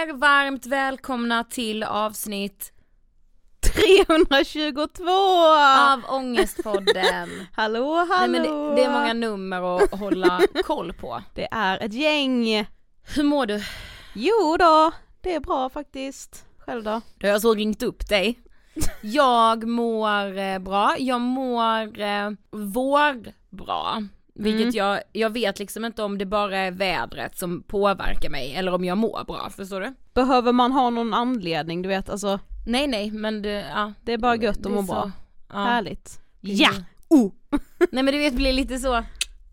er! Varmt välkomna till avsnitt 322! av Ångestpodden. Hallå hallå! Nej, men det, det är många nummer att hålla koll på. Det är ett gäng. Hur mår du? Jo då, det är bra faktiskt. Själv då? Då har så ringt upp dig. Jag mår eh, bra, jag mår eh, vårbra. Vilket Mm. jag, jag vet liksom inte om det bara är vädret som påverkar mig eller om jag mår bra, förstår du? Behöver man ha någon anledning, du vet alltså, Nej nej men det, ja. det är bara gött att må bra. Ja. Härligt. Ja! Oh! Nej men du vet blir lite så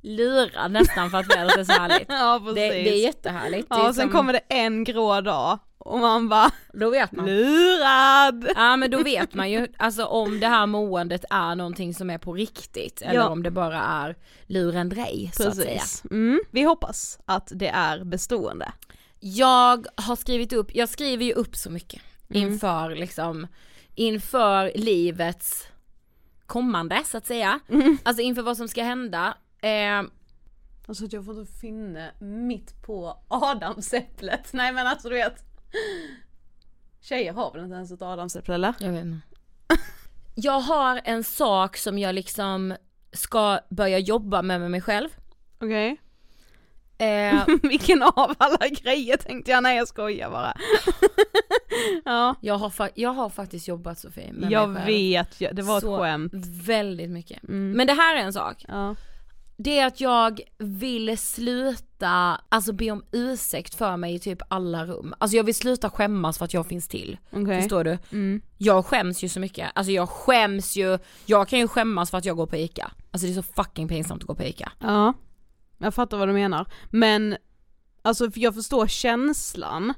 lurad nästan för att vädret är så härligt. Ja precis. Det, det är jättehärligt. Det är Ja, sen som- kommer det en grå dag och man bara Då vet man. lurad! Ja men då vet man ju, alltså om det här måendet är någonting som är på riktigt eller Ja. om det bara är lurendrej så att säga. Precis. Mm. Vi hoppas att det är bestående. Jag har skrivit upp, jag skriver ju upp så mycket Mm. inför liksom, inför livets kommande så att säga. Mm. Alltså inför vad som ska hända. Eh, Alltså att jag får inte finna mitt på adamsäpplet. Nej men alltså du vet. Tjejer har väl inte ens ett adamsäpple eller? jag vet inte. Jag har en sak som jag liksom ska börja jobba med med mig själv. Okej. Eh, Vilken av alla grejer tänkte jag, nej jag skojar bara. ja. jag, har jag har faktiskt jobbat Sofie med Jag mig själv. vet, ju, det var Så ett skämt. Väldigt mycket. Mm. Men det här är en sak. Ja. Det är att jag vill sluta, alltså be om ursäkt för mig i typ alla rum. Alltså jag vill sluta skämmas för att jag finns till. Okej. Förstår du? Mm. Jag skäms ju så mycket, alltså jag skäms ju, jag kan ju skämmas för att jag går på ICA. Alltså det är så fucking pinsamt att gå på ICA. Ja. Jag fattar vad du menar. Men, alltså jag förstår känslan.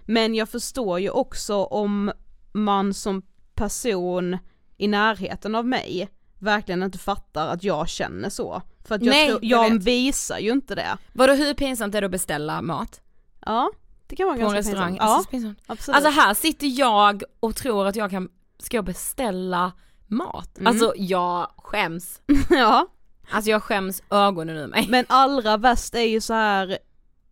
Men jag förstår ju också om man som person i närheten av mig verkligen inte fattar att jag känner så. För att jag, Nej, tror, jag jag visar ju inte det. Vadå hur pinsamt är det att beställa mat? Ja, det kan vara På en ganska restaurang? pinsamt. Alltså, Ja, pinsamt. absolut. alltså här sitter jag och tror att jag kan, ska jag beställa mat? Mm. Alltså jag skäms. ja. Alltså jag skäms ögonen ur mig. Men allra värst är ju så här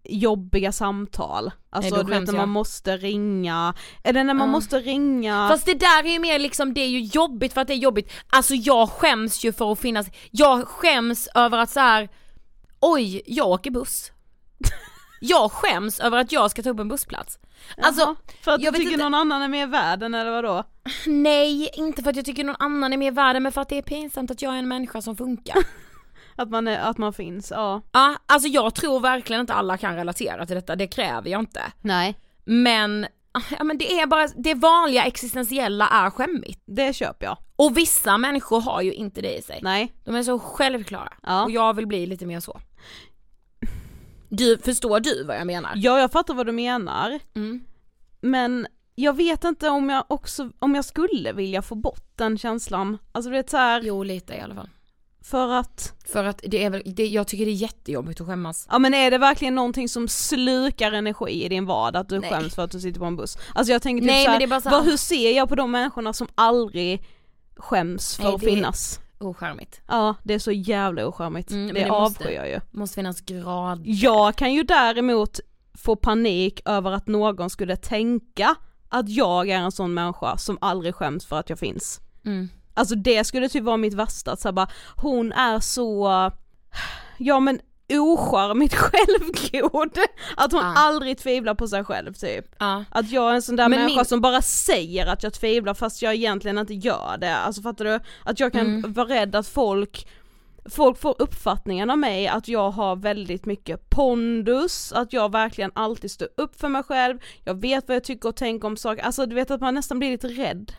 jobbiga samtal. Alltså Nej, du vet när jag. man måste ringa, eller när man Ja. måste ringa Fast det där är ju mer liksom, det är ju jobbigt för att det är jobbigt. Alltså jag skäms ju för att finnas, jag skäms över att så här. oj, jag åker buss. Jag skäms över att jag ska ta upp en bussplats. Alltså, Jaha, för att jag du tycker inte- någon annan är mer värd än eller vadå? nej, inte för att jag tycker någon annan är mer värd, men för att det är pinsamt att jag är en människa som funkar. Att man, är, att man finns, ja. Ja, alltså jag tror verkligen inte alla kan relatera till detta, det kräver jag inte. Nej. Men, ja men det är bara, det vanliga existentiella är skämmigt. Det köper jag. Och vissa människor har ju inte det i sig. Nej. De är så självklara. Ja. Och jag vill bli lite mer så. Du, förstår du vad jag menar? Ja, jag fattar vad du menar. Mm. Men jag vet inte om jag också, om jag skulle vilja få bort den känslan. Alltså du vet så här, Jo, lite i alla fall. För att, För att det är väl, det, jag tycker det är jättejobbigt att skämmas. ja men är det verkligen någonting som slukar energi i din vardag att du Nej. skäms för att du sitter på en buss? Alltså jag tänker typ Nej, så här, men så vad, hur ser jag på de människorna som aldrig skäms för Nej, att finnas? Ocharmigt. Ja, det är så jävla ocharmigt. Mm, det det avskyr jag ju. Måste finnas grad. Jag kan ju däremot få panik över att någon skulle tänka att jag är en sån människa som aldrig skäms för att jag finns. Mm. Alltså det skulle typ vara mitt värsta, att så bara, hon är så, ja men ocharmigt självgod. Att hon Ja. aldrig tvivlar på sig själv typ. Ja. Att jag är en sån där Men människa min- som bara säger att jag tvivlar fast jag egentligen inte gör det. Alltså fattar du? Att jag kan Mm. vara rädd att folk folk får uppfattningen av mig att jag har väldigt mycket pondus, att jag verkligen alltid står upp för mig själv, jag vet vad jag tycker och tänker om saker, alltså du vet att man nästan blir lite rädd.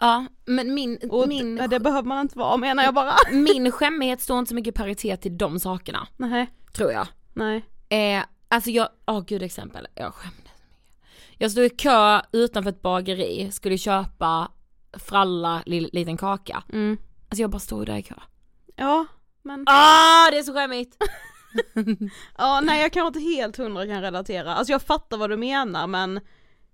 Ja, men min, Och min, det, det behöver man inte vara menar jag bara. min skämmighet står inte så mycket i paritet till de sakerna, Nej, tror jag. nej. Eh, alltså jag, åh gud exempel, jag skämdes så mycket. Jag stod i kö utanför ett bageri, skulle köpa fralla lill, liten kaka. Mm. Alltså jag bara stod där i kö. Ja, men, Ah det är så skämmigt! ja nej jag kanske inte helt hundra kan relatera, alltså jag fattar vad du menar men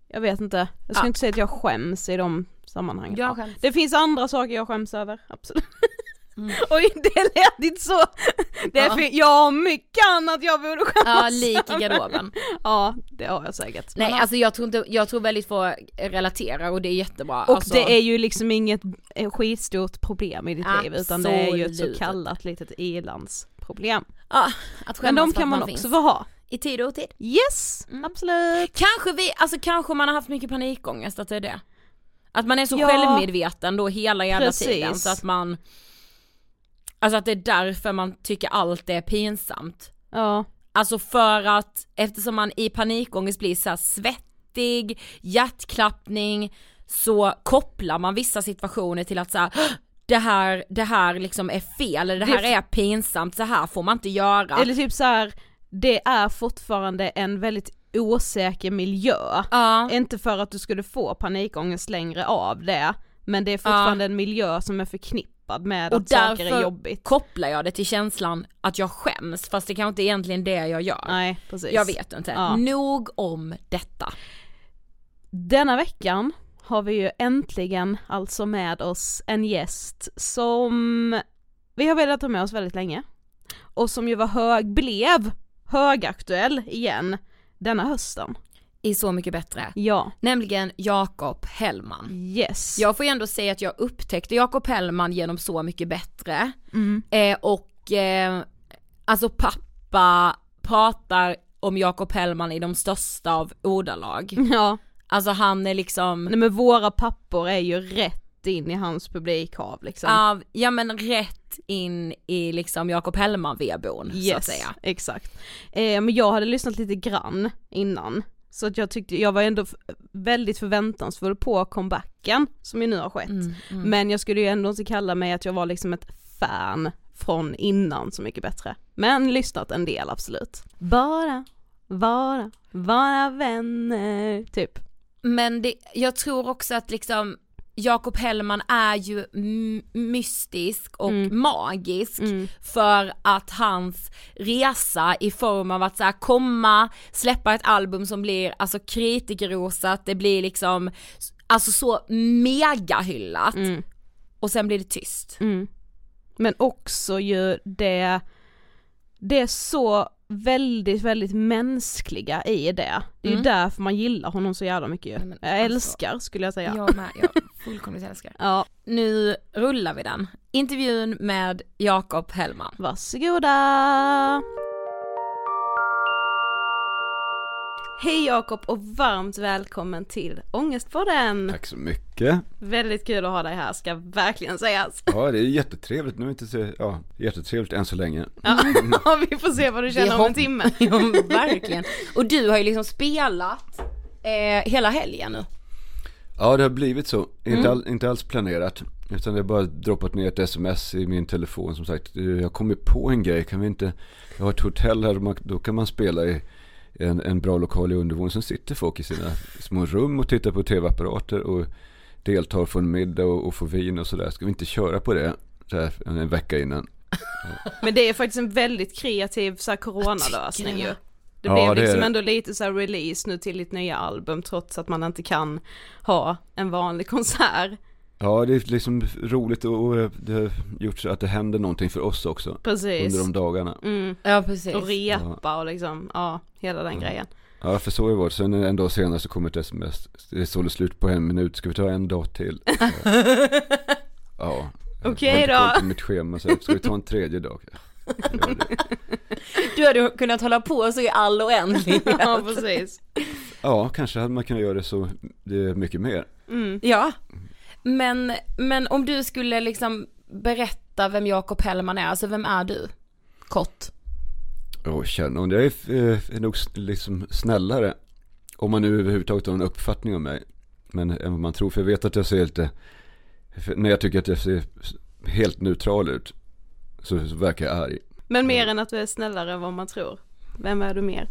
jag vet inte, jag ska Ja. inte säga att jag skäms i de sammanhangen. Jag Ja. skäms. Det finns andra saker jag skäms över, absolut. Mm. Oj det lät inte så, det är Ja. för, jag har mycket annat jag borde skämmas Ja, lik i över. garderoben. Ja, det har jag säkert. Nej Men, alltså jag tror inte, jag tror väldigt få relaterar och det är jättebra. och alltså, det är ju liksom inget eh, skitstort problem i ditt liv utan det är ju ett så Absolut. kallat litet ilandsproblem. ja, att Men skämmas de för kan att man också få ha. I tid och otid. Yes, Mm. absolut. Kanske vi, alltså kanske man har haft mycket panikångest att det är det. Att man är så Ja. självmedveten då hela jävla Precis. tiden så att man Alltså att det är därför man tycker allt är pinsamt. Ja, Alltså för att eftersom man i panikångest blir så här svettig, hjärtklappning, så kopplar man vissa situationer till att så här, "Åh, det här, det här liksom är fel, eller det här är pinsamt, så här får man inte göra. eller typ så här. det är fortfarande en väldigt osäker miljö. ja, Inte för att du skulle få panikångest längre av det, men det är fortfarande en miljö som är förknippad med och att saker är därför jobbigt. kopplar jag det till känslan att jag skäms, fast det kanske inte är egentligen det jag gör. Nej, precis. Jag vet inte. Ja. Nog om detta. Denna veckan har vi ju äntligen alltså med oss en gäst som vi har velat ha med oss väldigt länge. Och som ju var hög, blev högaktuell igen denna hösten. I Så mycket bättre. Ja, Nämligen Jakob Hellman. yes. Jag får ju ändå säga att jag upptäckte Jakob Hellman genom Så mycket bättre. Mm. Eh, och eh, alltså pappa pratar om Jakob Hellman i de största av ordalag. Ja, Alltså han är liksom nej men våra pappor är ju rätt in i hans publikhav liksom. av, ja men rätt in i liksom Jakob Hellman-vedboden så att säga. exakt. Eh, men jag hade lyssnat lite grann innan, så att jag tyckte, jag var ändå väldigt förväntansfull på comebacken som ju nu har skett. Mm, Men jag skulle ju ändå inte kalla mig att jag var liksom ett fan från innan Så mycket bättre. Men lyssnat en del absolut. Bara, vara, vara vänner, typ. Men det, jag tror också att liksom Jakob Hellman är ju mystisk och Mm. magisk för att hans resa i form av att så här komma, släppa ett album som blir alltså kritikerrosat, det blir liksom alltså så megahyllat och sen blir det tyst. Mm. Men också ju det, det är så väldigt, väldigt mänskliga i det. Det är ju Mm. därför man gillar honom så jävla mycket ju. Nej, Jag alltså- älskar skulle jag säga. Jag med, jag fullkomligt älskar. Ja, Nu rullar vi den. Intervjun med Jakob Hellman. varsågoda! Hej Jakob och varmt välkommen till Ångestpodden! Tack så mycket. Väldigt kul att ha dig här ska verkligen sägas. Ja, det är jättetrevligt. Nu är inte så, ja, jättetrevligt än så länge. Ja, vi får se vad du känner om en timme. Ja, verkligen. Och du har ju liksom spelat eh, hela helgen nu. Ja, det har blivit så. Inte, all, inte alls planerat. Utan det har bara droppat ner ett sms i min telefon som sagt. "Du, Jag kommer på en grej, kan vi inte, jag har ett hotell här, då kan man spela i en, en bra lokal i undervåningen. Sen sitter folk i sina små rum och tittar på tv-apparater och deltar får en middag och, och får vin och sådär. Ska vi inte köra på det så här, en, vecka innan? Men det är faktiskt en väldigt kreativ så här, coronalösning ju. Det Ja, blev det liksom ändå lite så här release nu till ditt nya album trots att man inte kan ha en vanlig konsert. Ja, det är liksom roligt och det har gjort så att det händer någonting för oss också. Precis. Under de dagarna. Mm. Ja precis. Och repa och liksom, ja, hela den grejen. Ja, för så har det varit. Sen en dag senare så kommer ett sms. Det är således slut på en minut. Ska vi ta en dag till? Ja. ja. Okej inte då. mitt schema så ska vi ta en tredje dag? Ja. Du hade kunnat hålla på så i all oändlighet. Ja, precis. Ja, kanske hade man kunnat göra det så det är mycket mer. Mm. ja. Men, men om du skulle liksom berätta vem Jakob Hellman är, alltså vem är du? Kort. Och känner hon, jag är, eh, är nog s- liksom snällare. Om man nu överhuvudtaget har en uppfattning om mig. Men än vad man tror, för jag vet att jag ser lite, när jag tycker att jag ser helt neutral ut. Så, så verkar jag arg. Men mer än att du är snällare än vad man tror. Vem är du mer?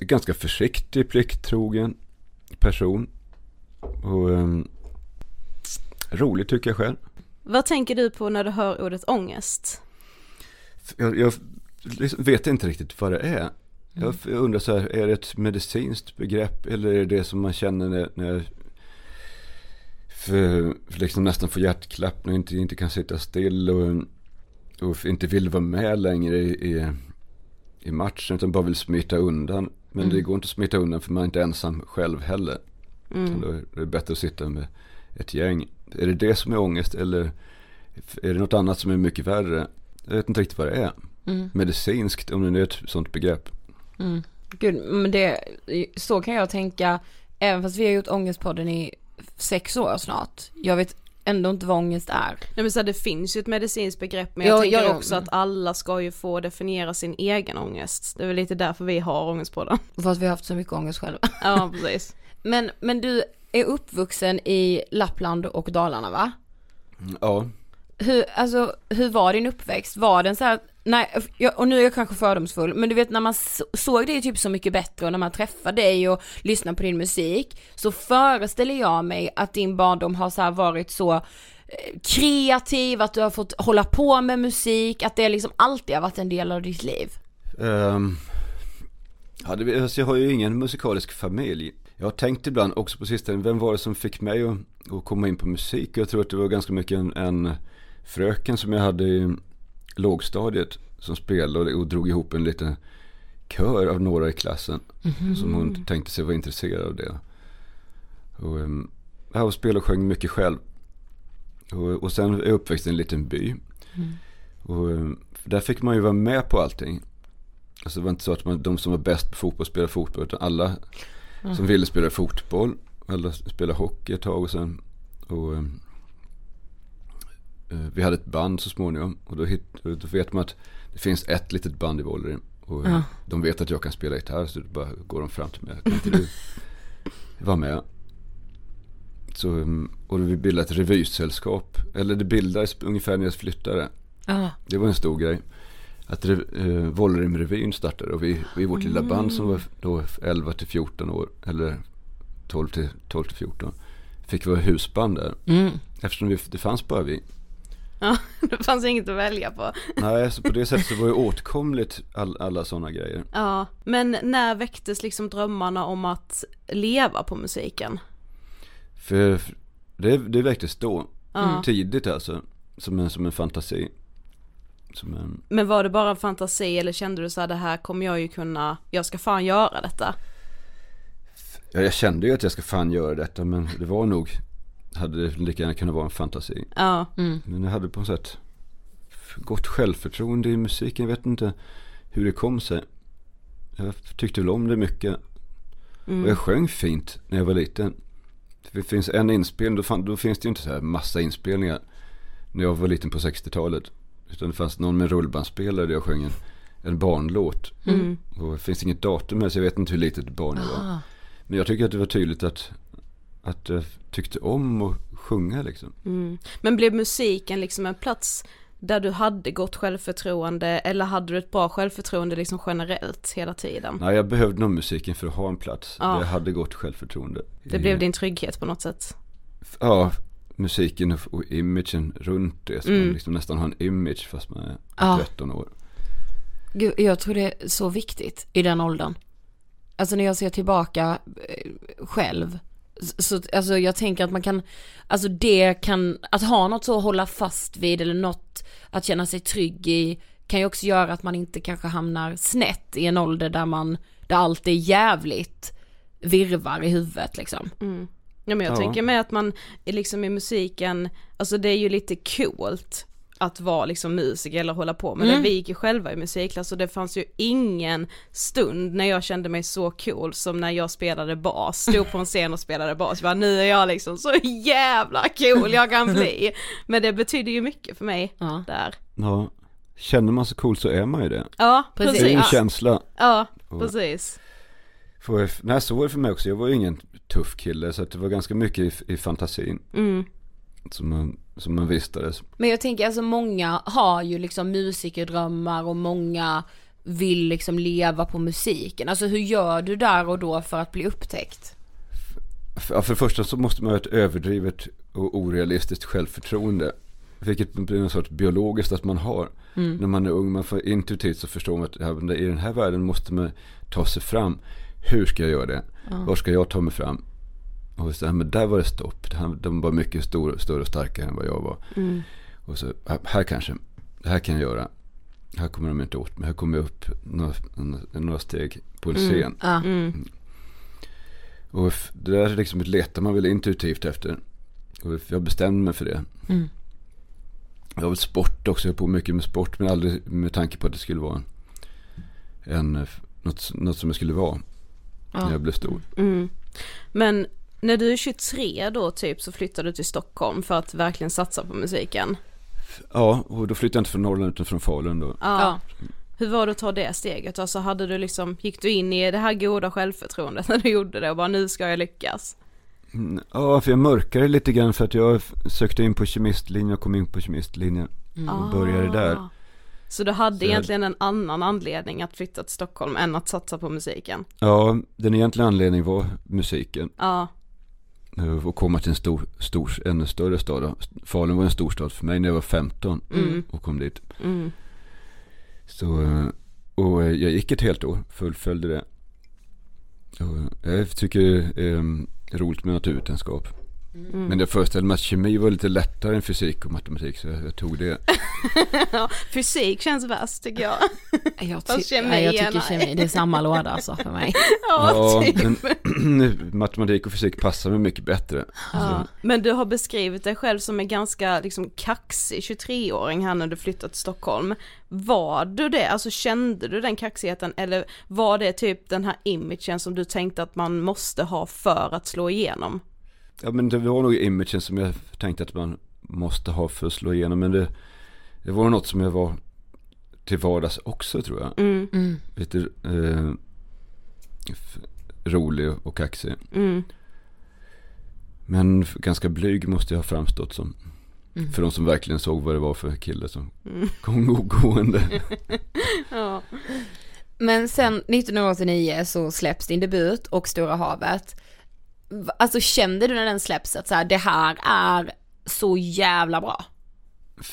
Ganska försiktig, plikttrogen person. Och um, rolig tycker jag själv. Vad tänker du på när du hör ordet ångest? Jag, jag vet inte riktigt vad det är. Jag jag undrar så här, är det ett medicinskt begrepp eller är det det som man känner när, när för, för liksom nästan får hjärtklappning och inte, inte kan sitta still och, och inte vill vara med längre i, i, i matchen utan bara vill smita undan. Men det går inte att smita undan för man är inte ensam själv heller. Utan Då är det bättre att sitta med ett gäng. Är det det som är ångest eller är det något annat som är mycket värre? Jag vet inte riktigt vad det är. Medicinskt, om det är ett sånt begrepp. Gud, men det, så kan jag tänka, även fast vi har gjort Ångestpodden i sex år snart. Jag vet ändå inte vad ångest är. Nej men så här, det finns ju ett medicinskt begrepp men Ja, jag tänker ja, ja. också att alla ska ju få definiera sin egen ångest. Det är väl lite därför vi har ångest på den. För att vi har haft så mycket ångest själva. Ja precis. Men, men du är uppvuxen i Lappland och Dalarna va? Ja, Hur, alltså, hur var din uppväxt? Var den så här, nej, och nu är jag kanske fördomsfull, men du vet när man så, såg dig typ Så mycket bättre och när man träffade dig och lyssnade på din musik, så föreställer jag mig att din barndom har så varit så eh, kreativ, att du har fått hålla på med musik, att det liksom alltid har varit en del av ditt liv. Um, ja det, alltså jag har ju ingen musikalisk familj. Jag har tänkt ibland också på sistone, vem var det som fick mig att, att komma in på musik? Jag tror att det var ganska mycket en, en fröken som jag hade i lågstadiet som spelade och, och drog ihop en liten kör av några i klassen. Som hon tänkte sig vara intresserad av det. Och, um, ja, och spelade och sjöng mycket själv. Och, och sen är jag uppväxt i en liten by. Och um, där fick man ju vara med på allting. Alltså det var inte så att man, de som var bäst på fotboll spelade fotboll. Utan alla som ville spela fotboll. Alla spelade hockey ett tag och sen. Och, um, eh, vi hade ett band så småningom. Och då, hit, då vet man att det finns ett litet band i Vålerenga. Och eh, de vet att jag kan spela gitarr. Så då bara går de fram till mig. Kan inte du vara med? Så, um, och vi bildade ett revysällskap. Eller det bildades ungefär när jag flyttade. Ja. Det var en stor grej. Att eh, startade och vi, vi vårt lilla band som var då 11 till 14 år, eller 12 till, 12 till 14, fick vara husband där. Eftersom vi, det fanns bara vi. Ja, det fanns inget att välja på. Nej, så på det sättet så var det åtkomligt all, alla sådana grejer. Ja, men när väcktes liksom drömmarna om att leva på musiken? För det, det väcktes då, Ja. tidigt alltså, som en, som en fantasi. Som en, Men var det bara en fantasi eller kände du så här, det här kommer jag ju kunna, jag ska fan göra detta? ja, jag kände ju att jag ska fan göra detta men det var nog, hade det lika gärna kunnat vara en fantasi. Ja, Men jag hade på något sätt gott självförtroende i musiken. Jag vet inte hur det kom sig. Jag tyckte väl om det mycket. Och jag sjöng fint när jag var liten. Det finns en inspelning, då, fan, då finns det ju inte så här massa inspelningar. När jag var liten på 60-talet. Utan det fanns någon med rullbandspelare där jag sjöng en, en barnlåt. Och det finns inget datum här så jag vet inte hur litet barn jag var. Men jag tycker att det var tydligt att, att jag tyckte om att sjunga liksom. men blev musiken liksom en plats där du hade gott självförtroende eller hade du ett bra självförtroende liksom generellt hela tiden? Nej, jag behövde nog musiken för att ha en plats. Ja. Där jag hade gott självförtroende. Det blev din trygghet på något sätt? Ja, musiken och- och imagen runt det. Så Mm. man liksom nästan har en image fast man är Ja. 13 år. Gud, jag tror det är så viktigt i den åldern. Alltså när jag ser tillbaka eh, själv. Så, så alltså jag tänker att man kan, alltså det kan, att ha något så att hålla fast vid eller något att känna sig trygg i kan ju också göra att man inte kanske hamnar snett i en ålder där man, där allt är jävligt virvar i huvudet liksom. Ja men jag Ja. tänker med att man är liksom i musiken, alltså det är ju lite coolt att vara liksom musiker eller hålla på med Mm. det. Vi gick ju själva i musikklass och det fanns ju ingen stund när jag kände mig så cool som när jag spelade bas, stod på en scen och spelade bas. Jag bara, nu är jag liksom så jävla cool jag kan bli. Men det betyder ju mycket för mig Ja. där. Ja, känner man sig cool så är man ju det. Ja, Precis. Det är ju en känsla. ja, precis. För, nej, så var det för mig också. Jag var ju ingen tuff kille så det var ganska mycket i, i fantasin Mm. som man, som man vistades. Men jag tänker alltså många har ju liksom musikerdrömmar och många vill liksom leva på musiken. Alltså hur gör du där och då för att bli upptäckt? För, för det första så måste man ha ett överdrivet och orealistiskt självförtroende. Vilket blir någon sorts biologiskt att man har. När man är ung, man får intuitivt så förstår man att i den här världen måste man ta sig fram. Hur ska jag göra det? Var ska jag ta mig fram? Och så, ja, men där var det stopp. De var mycket stor, större och starkare än vad jag var. Och så, här- kanske, det här kan jag göra. Här kommer de inte åt mig. Här kommer jag upp några, några steg på en scen. Ja. Och f- det där är liksom ett letar man väl intuitivt efter. Och jag bestämde mig för det. Mm. Jag har väl sport också, jag har på mycket med sport men aldrig med tanke på att det skulle vara en, något, något som jag skulle vara när jag blev stor. Mm. Men när du är 23 då typ så flyttar du till Stockholm för att verkligen satsa på musiken. Ja, och då flyttade jag inte från Norrland utan från Falun då. Ja. Ja. Hur var det att ta det steget? Alltså hade du liksom, gick du in i det här goda självförtroendet när du gjorde det och bara nu ska jag lyckas? Mm, Ja, för jag mörkade lite grann för att jag sökte in på kemistlinjen och kom in på kemistlinjen. Och började där. Så du hade Så egentligen en annan anledning att flytta till Stockholm än att satsa på musiken? Ja, den egentliga anledningen var musiken. Ja, Eh, Och komma till en stor, stor, ännu större stad. Falun var en stor stad för mig när jag var 15 och kom dit. mm. Så, eh, och jag gick ett helt år, fullföljde det. Eh, jag tycker det är eh, roligt med naturvetenskap. Men jag föreställde mig att kemi var lite lättare än fysik och matematik så jag, jag tog det. fysik känns värst tycker jag. Jag, ty- kemi nej, jag tycker kemi, det är samma låda alltså för mig. Ja, typ. men matematik och fysik passar mig mycket bättre. Ja. Men du har beskrivit dig själv som en ganska liksom kaxig 23-åring här när du flyttat till Stockholm. Var du det? Alltså kände du den kaxigheten eller var det typ den här imagen som du tänkte att man måste ha för att slå igenom? Ja men det var nog imagen som jag tänkte att man måste ha för att slå igenom. Men det, det var något som jag var till vardags också tror jag. Mm. Lite eh, rolig och kaxig. Mm. Men ganska blyg måste jag ha framstått som. För de som verkligen såg vad det var för kille som kom ogående. Ja. Men sen 1989 så släpps din debut och Stora havet. Alltså kände du när den släpps att så här, det här är så jävla bra?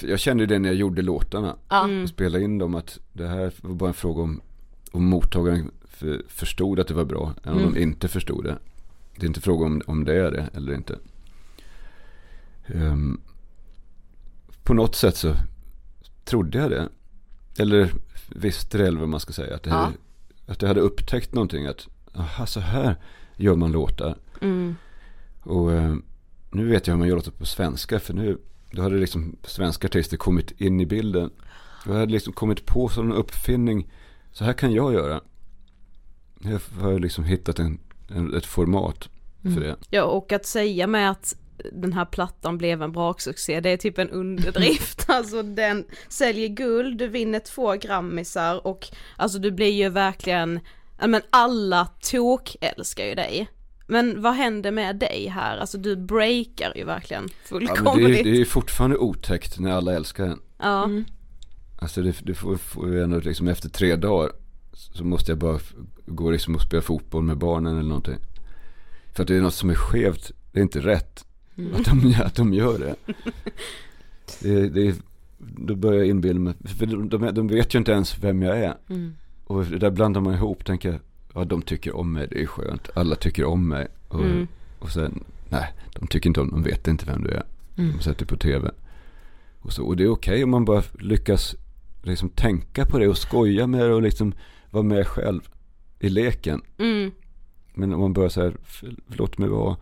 Jag kände ju det när jag gjorde låtarna. Ja. Och spelade in dem att det här var bara en fråga om om mottagaren för, förstod att det var bra. Än om de inte förstod det. Det är inte fråga om, om det är det eller inte. Ehm, på något sätt så trodde jag det. Eller visste det eller vad man ska säga. Att, det Ja. hade, att jag hade upptäckt någonting. Att aha, så här gör man låtar. Mm. Och eh, nu vet jag hur man gör låtar på svenska. För nu då hade liksom svenska artister kommit in i bilden. Jag hade liksom kommit på som en uppfinning. Så här kan jag göra. Jag har liksom hittat en, en, ett format för det. ja och att säga med att den här plattan blev en braksuccé, det är typ en underdrift. Alltså den säljer guld, du vinner två grammisar och alltså du blir ju verkligen, men alla tok älskar ju dig. Men vad händer med dig här? Alltså du breakar ju verkligen Ja, fullkomligt. men det, är, det är fortfarande otäckt när alla älskar en. Ja. Alltså det, det får, får ju ändå liksom efter tre dagar så måste jag bara gå liksom och spela fotboll med barnen eller någonting. För att det är något som är skevt, det är inte rätt. Att, de, att de gör det. det, det är, då börjar jag inbilla mig, för de, de, de vet ju inte ens vem jag är. Och det där blandar man ihop, tänker jag, ja de tycker om mig, det är skönt. Alla tycker om mig. Och, och sen, nej, de tycker inte om, de vet inte vem du är. De sätter på tv. Och, så, och det är okej om man bara lyckas liksom tänka på det och skoja med det och liksom vara med själv i leken. Mm. Men om man börjar så här, "F- låt mig vara,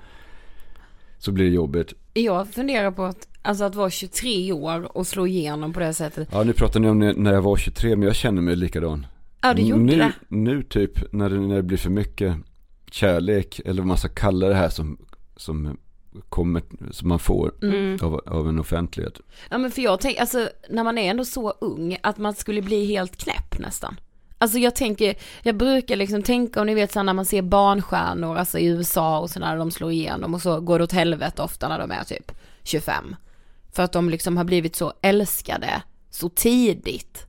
så blir det jobbigt. Jag funderar på att, alltså att vara 23 år och slå igenom på det sättet. Ja nu pratar ni om när jag var 23 men jag känner mig likadan. Ja, du gjorde nu, det. Nu typ när det, när det blir för mycket kärlek eller vad man ska kalla det här som, som kommer, som man får Mm. av, av en offentlighet. Ja men för jag tänker, alltså när man är ändå så ung, att man skulle bli helt knäpp nästan. Alltså jag tänker, jag brukar liksom tänka om ni vet så när man ser barnstjärnor, alltså i USA och sådär, de slår igenom och så går det åt helvete ofta när de är typ 25. För att de liksom har blivit så älskade så tidigt.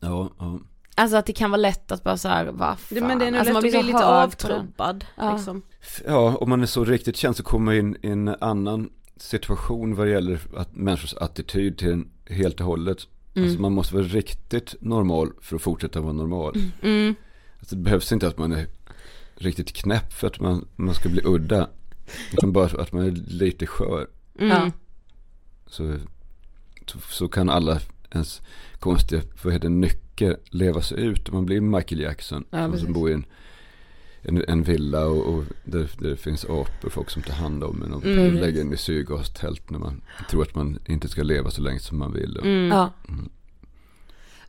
Ja, ja. Alltså att det kan vara lätt att bara såhär, vad fan. men det är nog alltså, lätt man att bli lite avtrubbad. Ja. Liksom. Ja, om man är så riktigt känd så kommer man in i en annan situation vad det gäller att människors attityd till en helt och hållet. Alltså man måste vara riktigt normal för att fortsätta vara normal. Mm. Alltså det behövs inte att man är riktigt knäpp för att man, man ska bli udda. Utan bara att man är lite skör. Ja. Så, så, så kan alla ens konstiga, vad heter det, nycker leva sig ut. Man blir Michael Jackson. Ja, som, som bor i en, en, en villa och, och där, där det finns apor, folk som tar hand om en och Mm. lägger en i syrgastält när man tror att man inte ska leva så länge som man vill. Och, Ja.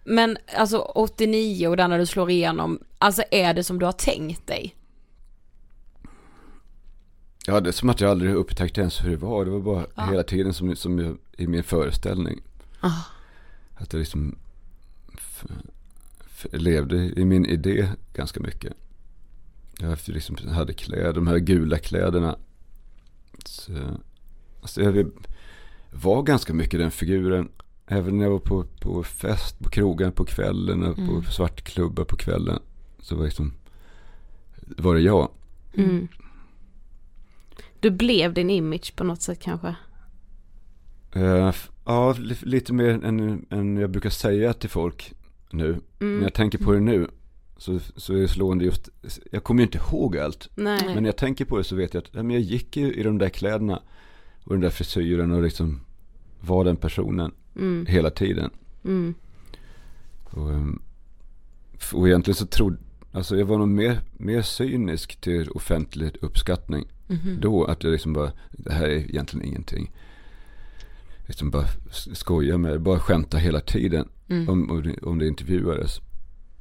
Men alltså 89 och där när du slår igenom, alltså är det som du har tänkt dig? Ja, det är som att jag aldrig upptäckte ens hur det var. Det var bara Ja. hela tiden som, som jag, i min föreställning. Ah. Att jag liksom levde i min idé ganska mycket. Jag liksom hade kläder, de här gula kläderna. Så, alltså jag var ganska mycket den figuren. Även när jag var på, på fest, på krogen på kvällen och Mm. på svartklubbar på kvällen. Så var, liksom, var det jag. Mm. Du blev din image på något sätt kanske. Ja, li- lite mer än, än jag brukar säga till folk nu. När jag tänker på det nu så, så är det slående just, jag kommer ju inte ihåg allt. Nej. Men när jag tänker på det så vet jag att men jag gick ju i de där kläderna och den där frisyren och liksom var den personen Mm. hela tiden. Mm. Och, ehm, och egentligen så trodde, alltså jag var nog mer, mer cynisk till offentlig uppskattning. Då att jag liksom bara, det här är egentligen ingenting. Liksom bara skoja med det, bara skämta hela tiden. Om, om, det, om det intervjuades.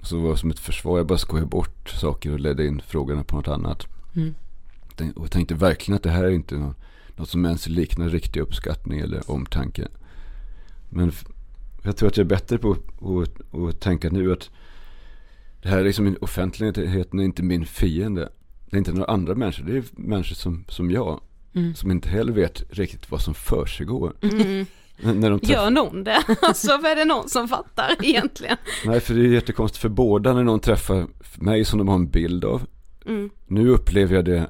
Så var det som ett försvar, jag bara skojade bort saker och ledde in frågorna på något annat. Tänk- Och jag tänkte verkligen att det här är inte något, något som ens liknar riktig uppskattning eller omtanke. Men jag tror att jag är bättre på att, att tänka nu att det här är liksom offentligheten är inte min fiende. Det är inte några andra människor, det är människor som, som jag. Som inte heller vet riktigt vad som försiggår. N- När de träffar, Gör någon det? Alltså är det någon som fattar egentligen? nej, för det är jättekonstigt för båda när någon träffar mig som de har en bild av. Mm. Nu upplever jag det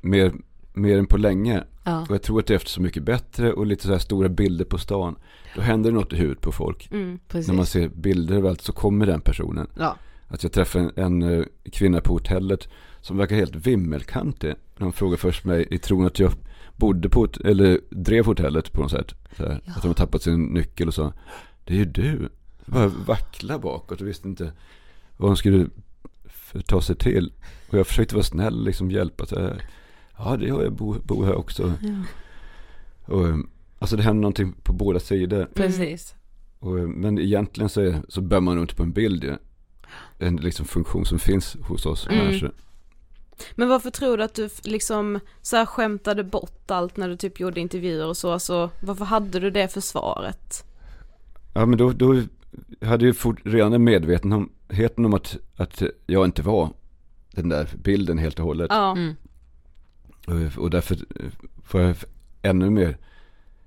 mer, mer än på länge. Ja. Och jag tror att det är efter Så Mycket Bättre och lite så här stora bilder på stan. Då händer det något i huvudet på folk. Mm. När man ser bilder överallt så kommer den personen. Ja. Att jag träffade en, en eh, kvinna på hotellet som verkar helt vimmelkantig. När hon frågade först mig i tron att jag bodde på, eller drev hotellet på något sätt. Här, Att de har tappat sin nyckel och sa, det är ju du. Bara vackla bakåt och visste inte vad hon skulle ta sig till. Och jag försökte vara snäll, liksom hjälpa. Så här, ja, det har jag, bor bo här också. Och, eh, alltså det händer någonting på båda sidor. Precis. Och, eh, men egentligen så, är, så bär man inte på en bild. En liksom funktion som finns hos oss Mm. människor. Men varför tror du att du liksom så här skämtade bort allt när du typ gjorde intervjuer och så, alltså varför hade du det försvaret? Ja men då, då hade jag fort, redan en medvetenheten om att, att jag inte var den där bilden helt och hållet. Ja, Mm. Och, och därför var jag ännu mer,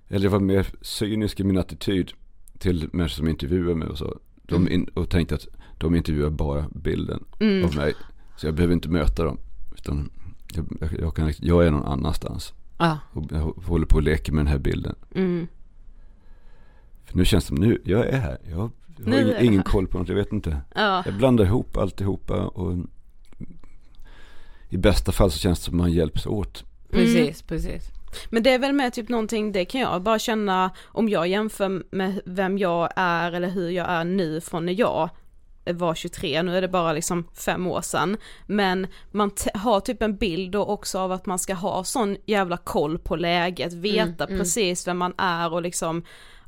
eller jag var mer cynisk i min attityd till människor som intervjuar mig och så. De in, och tänkte att de intervjuar bara bilden Mm. av mig. Så jag behöver inte möta dem. Utan jag, jag, kan, jag är någon annanstans. Ja. Och jag håller på och leker med den här bilden. mm. För nu känns det som, nu, jag är här. Jag, jag har ingen, ingen koll på något, jag vet inte. ja. Jag blandar ihop alltihopa och i bästa fall så känns det som man hjälps åt. Precis, precis. Men det är väl med typ någonting, det kan jag bara känna om jag jämför med vem jag är eller hur jag är nu från när jag var 23, nu är det bara liksom fem år sedan. Men man har typ en bild då också av att man ska ha sån jävla koll på läget, veta Mm, precis vem man är och liksom,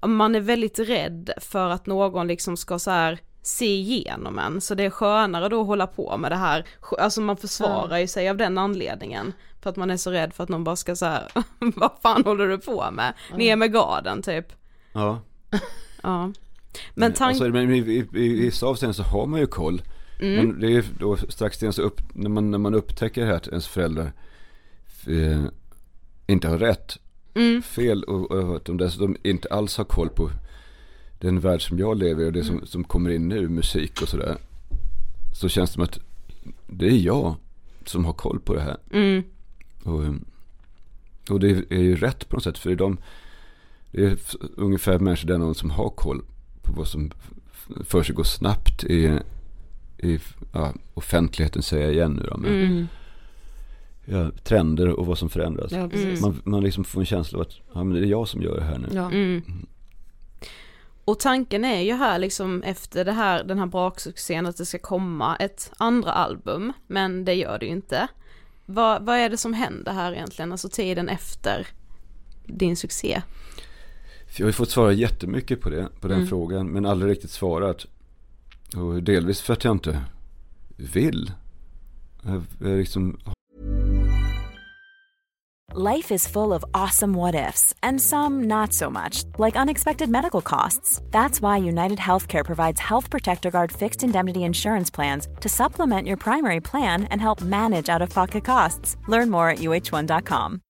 man är väldigt rädd för att någon liksom ska så här se igenom en, så det är skönare då att hålla på med det här, alltså man försvarar ju sig av den anledningen. För att man är så rädd för att någon bara ska så här, vad fan håller du på med? Ner med garden typ. Ja. Ja. Men tanken, Alltså, men i, i, i vissa avseenden så har man ju koll. Mm. Men det är då strax det så upp, när, man, när man upptäcker att ens föräldrar eh, inte har rätt, Mm. fel och, och att de dessutom inte alls har koll på den värld som jag lever i och det Mm. som, som kommer in nu, musik och sådär. Så känns det som att det är jag som har koll på det här. mm, Och, eh, och det är ju rätt på något sätt. För det är, de, det är ungefär människor någon som har koll på vad som för sig går snabbt i, i ja, offentligheten säger jag igen nu då. Men, mm, ja, trender och vad som förändras. Ja, precis. Man, man liksom får en känsla av att ja, men det är jag som gör det här nu. Ja. mm. Och tanken är ju här liksom efter det här, den här braksuccén att det ska komma ett andra album, men det gör det ju inte. Vad, vad är det som händer här egentligen, alltså tiden efter din succé? Jag har fått svara jättemycket på det, på den Mm. frågan, men aldrig riktigt svarat. Och delvis för att jag inte vill. Jag, jag liksom Life is full of awesome what ifs, and some not so much, like unexpected medical costs. That's why United Healthcare provides Health Protector Guard fixed indemnity insurance plans to supplement your primary plan and help manage out of pocket costs. Learn more at uh1.com.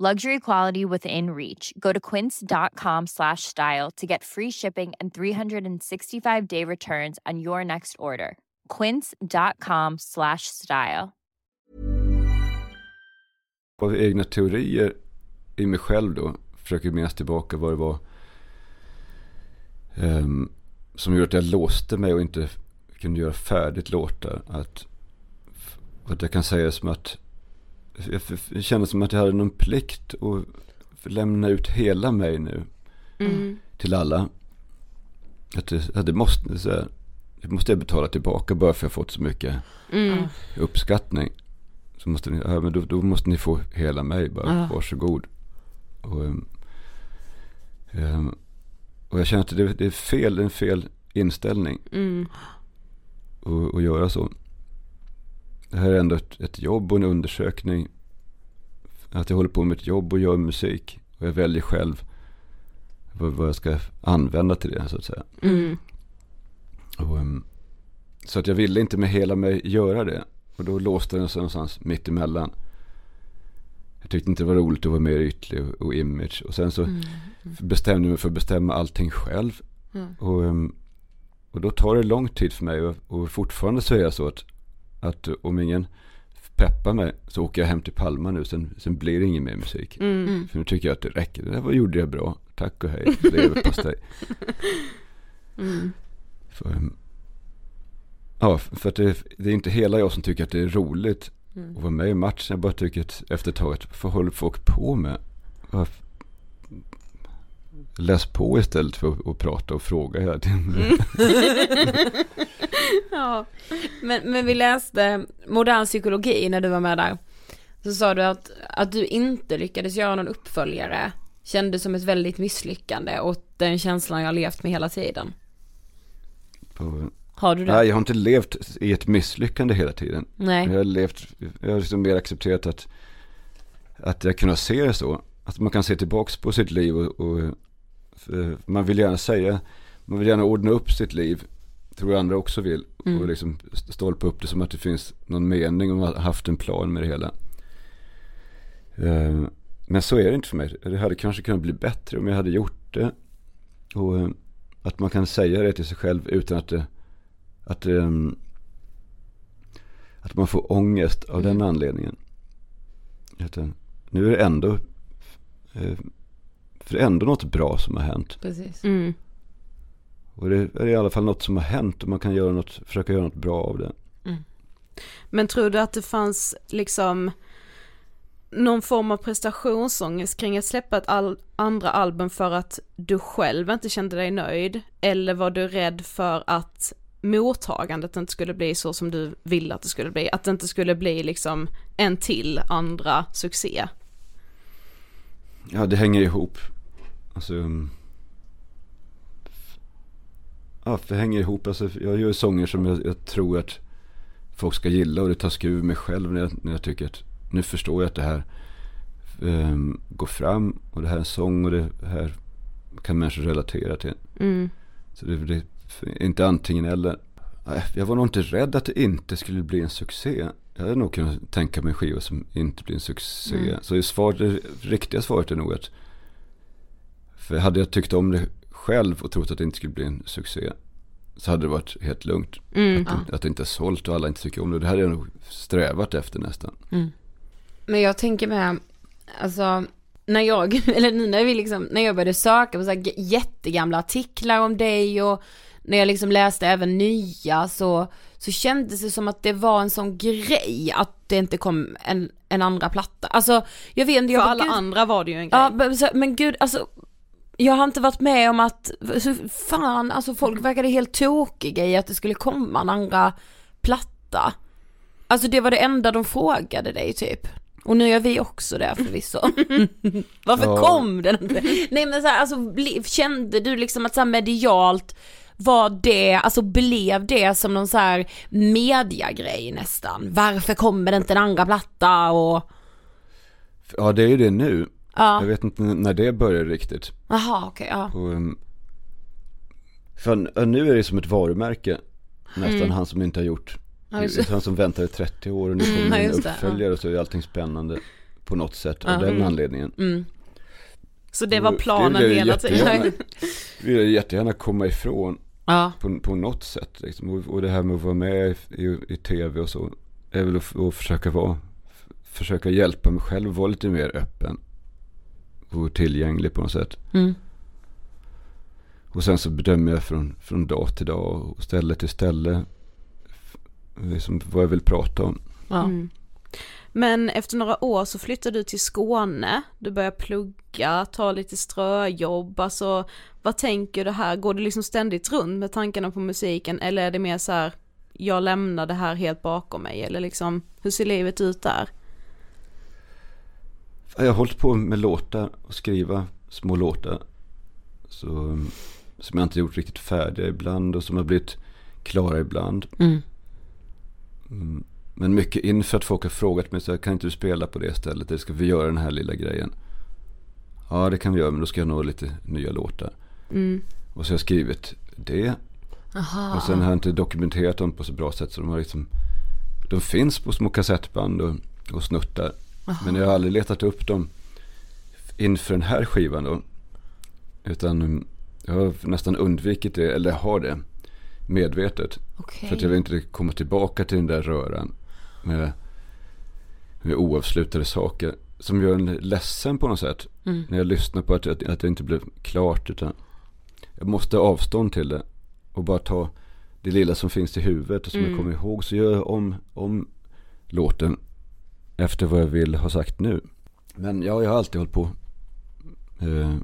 Luxury quality within reach. Go to quince.com slash style to get free shipping and 365 day returns on your next order. Quince.com slash style. av egna teorier i mig själv då. Försöker minnas tillbaka vad det var. um, som gjorde att jag låste mig och inte kunde göra färdigt låtar. Att, att jag kan säga som att jag, kände som att jag hade någon plikt att lämna ut hela mig nu. Mm. Till alla. Att det, att det måste, så här, det måste jag betala tillbaka bara för att jag fått så mycket Mm. uppskattning. Så måste ni, ja, men då, då måste ni få hela mig bara. Ja. Varsågod. Och, ehm, och jag känner att det, det är fel, det är en fel inställning Mm. att, att göra så. Det här är ändå ett, ett jobb och en undersökning. Att jag håller på med ett jobb och gör musik. Och jag väljer själv vad, vad jag ska använda till det så att säga. Mm. Och, ehm, så att jag ville inte med hela mig göra det. Och då låste den sig någonstans mitt emellan. Jag tyckte inte det var roligt att vara mer ytlig och, och image. Och sen så bestämde jag mig för att bestämma allting själv. Och, ehm, och då tar det lång tid för mig. Och, och fortfarande så är jag så att, att om ingen peppar mig så åker jag hem till Palma nu. Sen, sen blir det ingen mer musik. Mm. För nu tycker jag att det räcker. Det där var, gjorde jag bra. Tack och hej. Leverpastej. Mm. För, ehm, ja, för att det, det är inte hela jag som tycker att det är roligt att vara med i matchen. Jag bara tycker att efter ett tag, att vad håller folk på med? Läs på istället för att, att prata och fråga hela tiden. Ja, men, men vi läste modern psykologi när du var med där. Så sa du att, att du inte lyckades göra någon uppföljare kändes som ett väldigt misslyckande och den känslan jag har levt med hela tiden. Och, Har du det? Nej, jag har inte levt i ett misslyckande hela tiden. Nej. Jag har levt, jag har liksom mer accepterat att, att jag kunnat se det så. Att man kan se tillbaks på sitt liv och, och man vill gärna säga, man vill gärna ordna upp sitt liv. Tror jag andra också vill. Mm. Och liksom stolpa upp det som att det finns någon mening och man har haft en plan med det hela. Eh, Men så är det inte för mig. Det hade kanske kunnat bli bättre om jag hade gjort det. Och eh, att man kan säga det till sig själv utan att det, att, ehm, att man får ångest av den anledningen. Nu är det ändå, eh, för det är ändå något bra som har hänt. Precis. Mm. Och det är i alla fall något som har hänt och man kan göra något, försöka göra något bra av det. Men tror du att det fanns liksom någon form av prestationsångest kring att släppa ett al- andra album för att du själv inte kände dig nöjd? Eller var du rädd för att mottagandet inte skulle bli så som du ville att det skulle bli? Att det inte skulle bli liksom en till andra succé? Ja, det hänger ihop. Alltså, um, ja, det hänger ihop. Alltså, jag gör sånger som jag, jag tror att folk ska gilla och det tar skruv mig själv när jag, när jag tycker att nu förstår jag att det här um, går fram och det här är en sång och det här kan människor relatera till. Mm. Så det, det är inte antingen eller. Nej, Jag var nog inte rädd att det inte skulle bli en succé. Jag hade nog kunnat tänka mig skiva som inte blir en succé. Mm. Så det, svar, det riktiga svaret är nog att för hade jag tyckt om det själv och trott att det inte skulle bli en succé så hade det varit helt lugnt. Mm. Att, det, att det inte är sålt och alla inte tycker om det. Det hade jag nog strävat efter nästan. Men jag tänker med, alltså när jag, eller nu när vi liksom, när jag började söka på så här jättegamla artiklar om dig och när jag liksom läste även nya så, så kändes det som att det var en sån grej att det inte kom en, en andra platta. Alltså jag vet inte, jag För bara, alla gud, andra var det ju en grej. Ja men, så- men gud alltså jag har inte varit med om att, så fan alltså folk verkade helt tokiga i att det skulle komma en andra platta. Alltså det var det enda de frågade dig typ. Och nu gör vi också det förvisso. Varför Ja. kom den inte? Nej men så här, alltså kände du liksom att så här medialt var det, alltså blev det som någon så här mediagrej nästan? Varför kommer det inte en andra platta och, Ja det är ju det nu. Ja, Jag vet inte när det började riktigt. jaha okej, ja. Och, um, för nu är det som ett varumärke. Nästan han som inte har gjort. Mm. Ja, det. han som väntar i 30 år och nu Mm, kommer ja, en det, uppföljare och så är allting spännande. På något sätt av Ja. den Mm. anledningen. Mm. Så det var planen jag hela tiden. vill jag jättegärna komma ifrån Ja. på, på något sätt. Liksom. Och, det här med att vara med i, i, tv och så. Är väl att, att försöka vara, försöka hjälpa mig själv vara lite mer öppen. Och tillgänglig på något sätt. Mm. Och sen så bedömer jag från, från dag till dag och ställe till ställe. Liksom vad jag vill prata om. Ja. Mm. Men efter några år så flyttade du till Skåne, du började plugga, ta lite ströjobb, alltså vad tänker du här, går du liksom ständigt runt med tankarna på musiken eller är det mer så här, jag lämnar det här helt bakom mig eller liksom, hur ser livet ut där? Jag har hållit på med låtar och skriva små låtar. Så, som jag inte gjort riktigt färdiga ibland och som har blivit klara ibland. Mm. Mm. Men mycket inför att folk har frågat mig så här, kan inte du spela på det stället? Eller ska vi göra den här lilla grejen? Ja det kan vi göra men då ska jag nå lite nya låtar. Mm. Och så har jag skrivit det. Aha. Och sen har jag inte dokumenterat dem på så bra sätt så de har liksom De finns på små kassettband och, och snuttar. Men jag har aldrig letat upp dem inför den här skivan då. Utan jag har nästan undvikit det, eller har det medvetet. Okej. För att jag vill inte komma tillbaka till den där röran med, med oavslutade saker. Som gör en ledsen på något sätt. Mm. När jag lyssnar på att, att, att det inte blev klart. Utan jag måste ha avstånd till det. Och bara ta det lilla som finns i huvudet och som Mm. jag kommer ihåg. Så gör jag om, om låten efter vad jag vill ha sagt nu. Men ja, jag har alltid hållit på eh,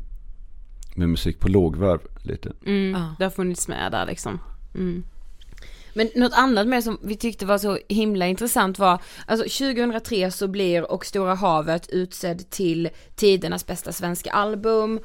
med musik på lågvarv lite. Mm. Ja. Det har funnits med där liksom. Mm. Men något annat med som vi tyckte var så himla intressant var, alltså 2003 så blir Och Stora Havet utsedd till tidernas bästa svenska album.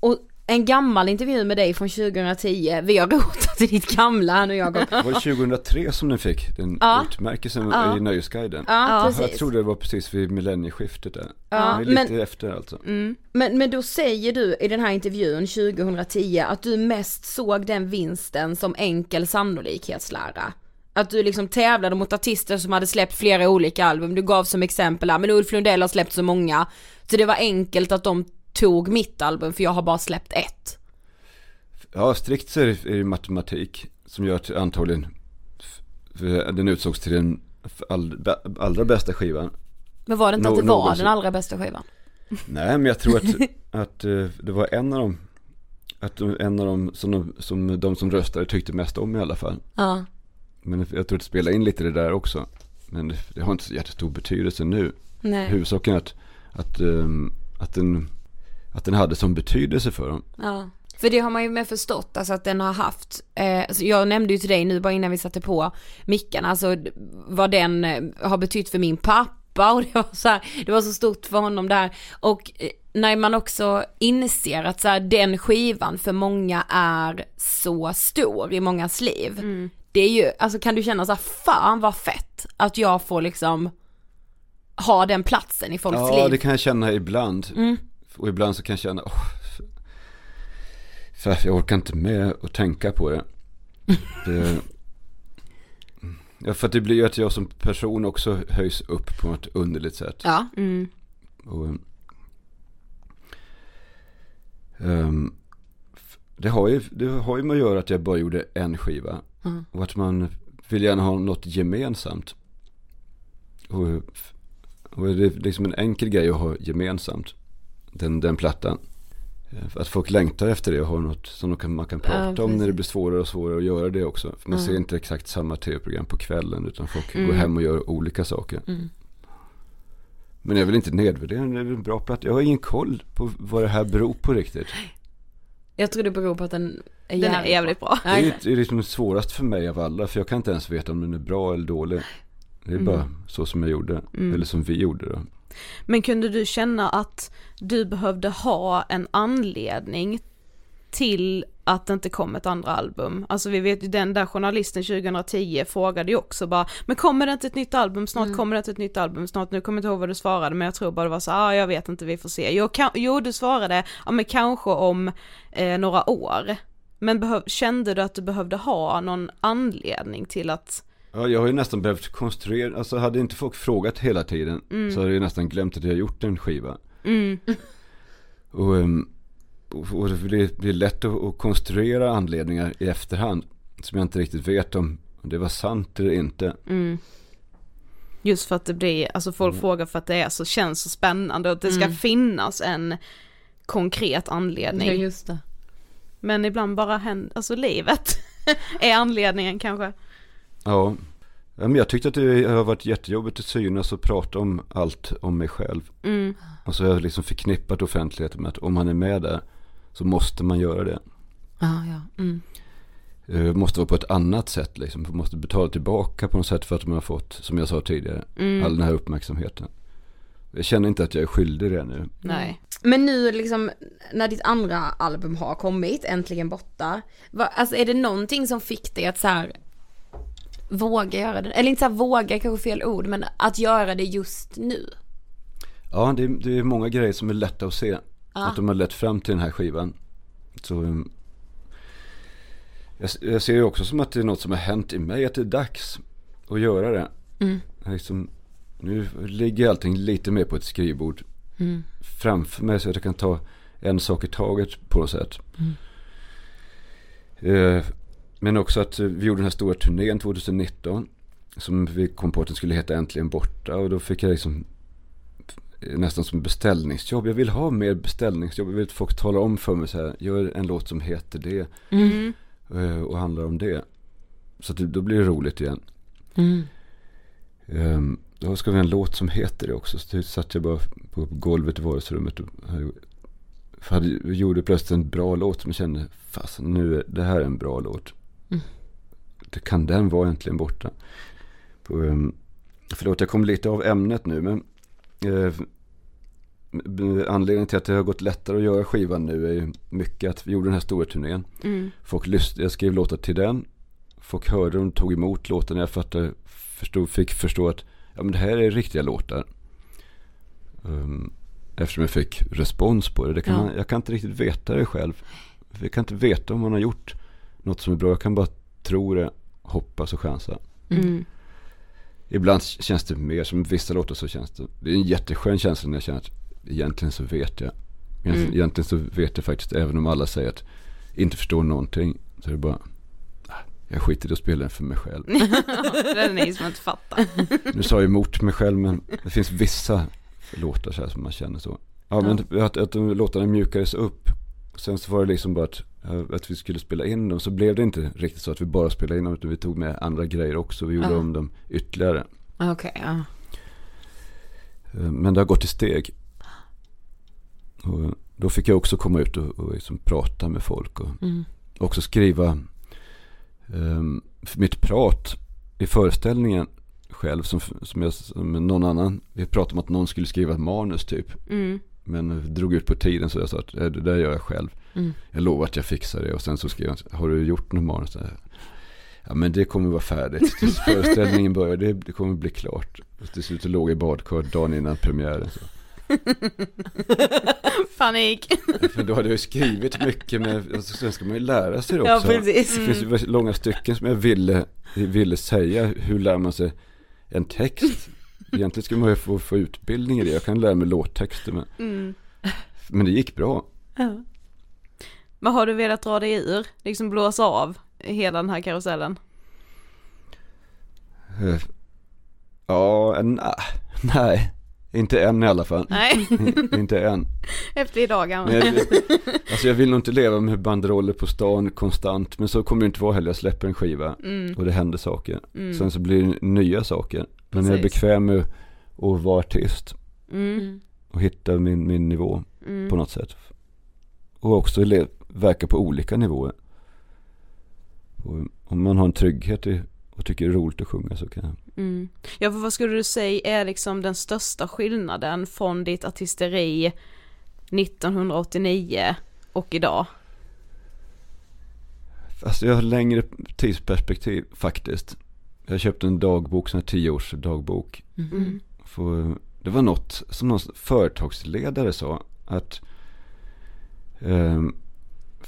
Och en gammal intervju med dig från 2010, vi har rotat ditt gamla nu Jakob. Var det 2003 som den fick den Ja. utmärkelsen Ja. i Nöjesguiden? Ja, Jag precis. tror det var precis vid millennieskiftet där. Ja, lite men- efter alltså. Mm. Men, men då säger du i den här intervjun 2010 att du mest såg den vinsten som enkel sannolikhetslära. Att du liksom tävlade mot artister som hade släppt flera olika album. Du gav som exempel här, men Ulf Lundell har släppt så många. Så det var enkelt att de tog mitt album för jag har bara släppt ett. Ja, strikt så är det, matematik som gör att antagligen den utsågs till den allra bästa skivan. Men var det inte Nå- att det var den allra bästa skivan? Nej, men jag tror att, att eh, det var en av dem, att en av dem som de, som de som röstade tyckte mest om i alla fall. Ja. Men jag tror att det spelar in lite det där också. Men det, har inte så jättestor betydelse nu. Nej. Huvudsaken är att, att, ehm, att, den, att den hade som betydelse för dem. Ja. För det har man ju med förstått, alltså att den har haft, eh, alltså jag nämnde ju till dig nu bara innan vi satte på mickarna, alltså vad den eh, har betytt för min pappa och det var så här, det var så stort för honom där. Och eh, när man också inser att så här, den skivan för många är så stor i mångas liv. Det är ju, alltså kan du känna så här, fan vad fett att jag får liksom ha den platsen i folks Ja, liv. det kan jag känna ibland. Mm. Och ibland så kan jag känna, f- för jag orkar inte med att tänka på det. det ja, för att det blir ju att jag som person också höjs upp på något underligt sätt. Ja. Och, ehm, f- det, har ju, det har ju med att göra att jag bara gjorde en skiva. Mm. Och att man vill gärna ha något gemensamt. Och, och det är liksom en enkel grej att ha gemensamt. Den, den plattan. Eh, Att folk längtar efter det och har något som kan, man kan prata om precis. när det blir svårare och svårare att göra det också. För man Ja. ser inte exakt samma tv-program på kvällen utan folk Mm. går hem och gör olika saker. Mm. Men jag vill inte nedvärdera den, det är en bra platta. Jag har ingen koll på vad det här beror på riktigt. Jag tror det beror på att den är Den är jävligt bra. Det är, det är liksom svårast för mig av alla, för jag kan inte ens veta om den är bra eller dålig. Det är Mm. bara så som jag gjorde, Mm. eller som vi gjorde då. Men kunde du känna att du behövde ha en anledning till att det inte kom ett andra album? Alltså vi vet ju den där journalisten 2010 frågade ju också bara, men kommer det inte ett nytt album snart, kommer det inte ett nytt album snart, nu kommer jag inte ihåg vad du svarade men jag tror bara det var så, ah, jag vet inte, vi får se. Jo, kan, jo du svarade, ja men kanske om eh, några år. Men behöv, kände du att du behövde ha någon anledning till att, Ja, jag har ju nästan behövt konstruera, alltså hade inte folk frågat hela tiden Mm. så hade jag nästan glömt att jag gjort en skiva. mm, Och, ehm, och, det blir, blir lätt att, att konstruera anledningar i efterhand som jag inte riktigt vet om det var sant eller inte. mm. Just för att det blir, alltså folk Mm. frågar för att det är så, känns så spännande och att det ska Mm. finnas en konkret anledning. Ja just det. Men ibland bara händer, alltså livet är anledningen kanske. Ja. men jag tyckte att det har varit jättejobbigt att synas och prata om allt om mig själv. Mm. Och så har jag liksom förknippat offentligheten med att om man är med där så måste man göra det. Ja, ja. Mm. Eh, måste vara på ett annat sätt liksom. Måste betala tillbaka på något sätt för att man har fått, som jag sa tidigare, Mm. all den här uppmärksamheten. Jag känner inte att jag är skyldig det nu. Nej. Men nu liksom när ditt andra album har kommit, äntligen borta. Va, alltså är det någonting som fick dig att så här våga göra det? Eller inte så här våga kanske fel ord, men att göra det just nu. Ja, det är, det är många grejer som är lätta att se. Ja. Att de har lett fram till den här skivan. Så um, jag, jag ser ju också som att det är något som har hänt i mig, att det är dags att göra det. Mm. Liksom, nu ligger allting lite mer på ett skrivbord Mm. framför mig så att jag kan ta en sak i taget på något sätt. Mm. Eh, men också att vi gjorde den här stora turnén 2019. Som vi kom på att den skulle heta Äntligen Borta. Och då fick jag liksom nästan som beställningsjobb. Jag vill ha mer beställningsjobb. Jag vill att folk talar om för mig så här. Gör en låt som heter det. Mm. eh, Och handlar om det. Så då blir det roligt igen. Mm. Um, då ska vi ha en låt som heter det också. Så satt jag bara på golvet i vardagsrummet och hade, gjorde plötsligt en bra låt som jag kände, fast nu är det här är en bra låt. Mm. Det kan den vara äntligen borta. Um, förlåt, jag kom lite av ämnet nu, men uh, b- anledningen till att det har gått lättare att göra skivan nu är ju mycket att vi gjorde den här stora turnén. Mm. Folk lyssnade, jag skrev låtar till den. Folk hörde dem, tog emot låten. Jag fattade, förstod, fick förstå att ja, men det här är riktiga låtar. Um, eftersom jag fick respons på det. det kan Ja. man, jag kan inte riktigt veta det själv. Jag kan inte veta om man har gjort något som är bra. Jag kan bara tro det, hoppas och chansa. Mm. Ibland känns det mer som vissa låtar så känns det. Det är en jätteskön känsla när jag känner att egentligen så vet jag. Egentligen, Mm. egentligen så vet jag faktiskt, även om alla säger att inte förstår någonting. Så är det bara, ah, jag skiter i att spela den för mig själv. det är ni som inte fattar. Nu sa jag emot mig själv men det finns vissa låtar så här som man känner så. Ja men att, att låtarna mjukades upp. Sen så var det liksom bara att, att vi skulle spela in dem. Så blev det inte riktigt så att vi bara spelade in dem utan vi tog med andra grejer också. Vi gjorde Ja. om dem ytterligare. Okej, ja. Eh, Men det har gått i steg. Och då fick jag också komma ut och, och liksom prata med folk. Och Mm. också skriva um, mitt prat i föreställningen själv. Som, som, jag, som någon annan. Vi pratade om att någon skulle skriva ett manus typ. Mm. Men drog ut på tiden så jag sa att "Eh, det där gör jag själv. Mm. Jag lovar att jag fixar det. Och sen så skrev han, har du gjort något manus? Ja men det kommer vara färdigt. Tills föreställningen börjar, det, det kommer bli klart. Och till slut låg jag i badkar dagen innan premiären. Så. Panik. För då hade jag ju skrivit mycket med, alltså, sen ska man ju lära sig det också. Ja, precis. Det finns ju långa stycken som jag ville, ville säga. Hur lär man sig en text? Egentligen ska man ju få, få utbildning i det. Jag kan lära mig låttexter men, Mm. men det gick bra. Ja. Men har du velat dra dig ur, liksom blåsa av hela den här karusellen? Eh, Ja, en, nej. Inte än i alla fall. Nej, inte än. efter idag Men kanske. jag, alltså jag vill nog inte leva med banderoller på stan konstant. Men så kommer det inte vara heller. Jag släpper en skiva Mm. och det händer saker. Mm. Sen så blir det nya saker. Men jag är Precis. bekväm med att vara artist. Mm. Och hitta min, min nivå Mm. på något sätt. Och också verka på olika nivåer. Och om man har en trygghet i, och tycker det är roligt att sjunga så kan jag. Mm. Ja, för vad skulle du säga är liksom den största skillnaden från ditt artisteri 1989 och idag? Alltså jag har längre tidsperspektiv faktiskt. Jag köpte en dagbok, sån här tioårs dagbok. Mm. För det var något som någon företagsledare sa. Att ehm,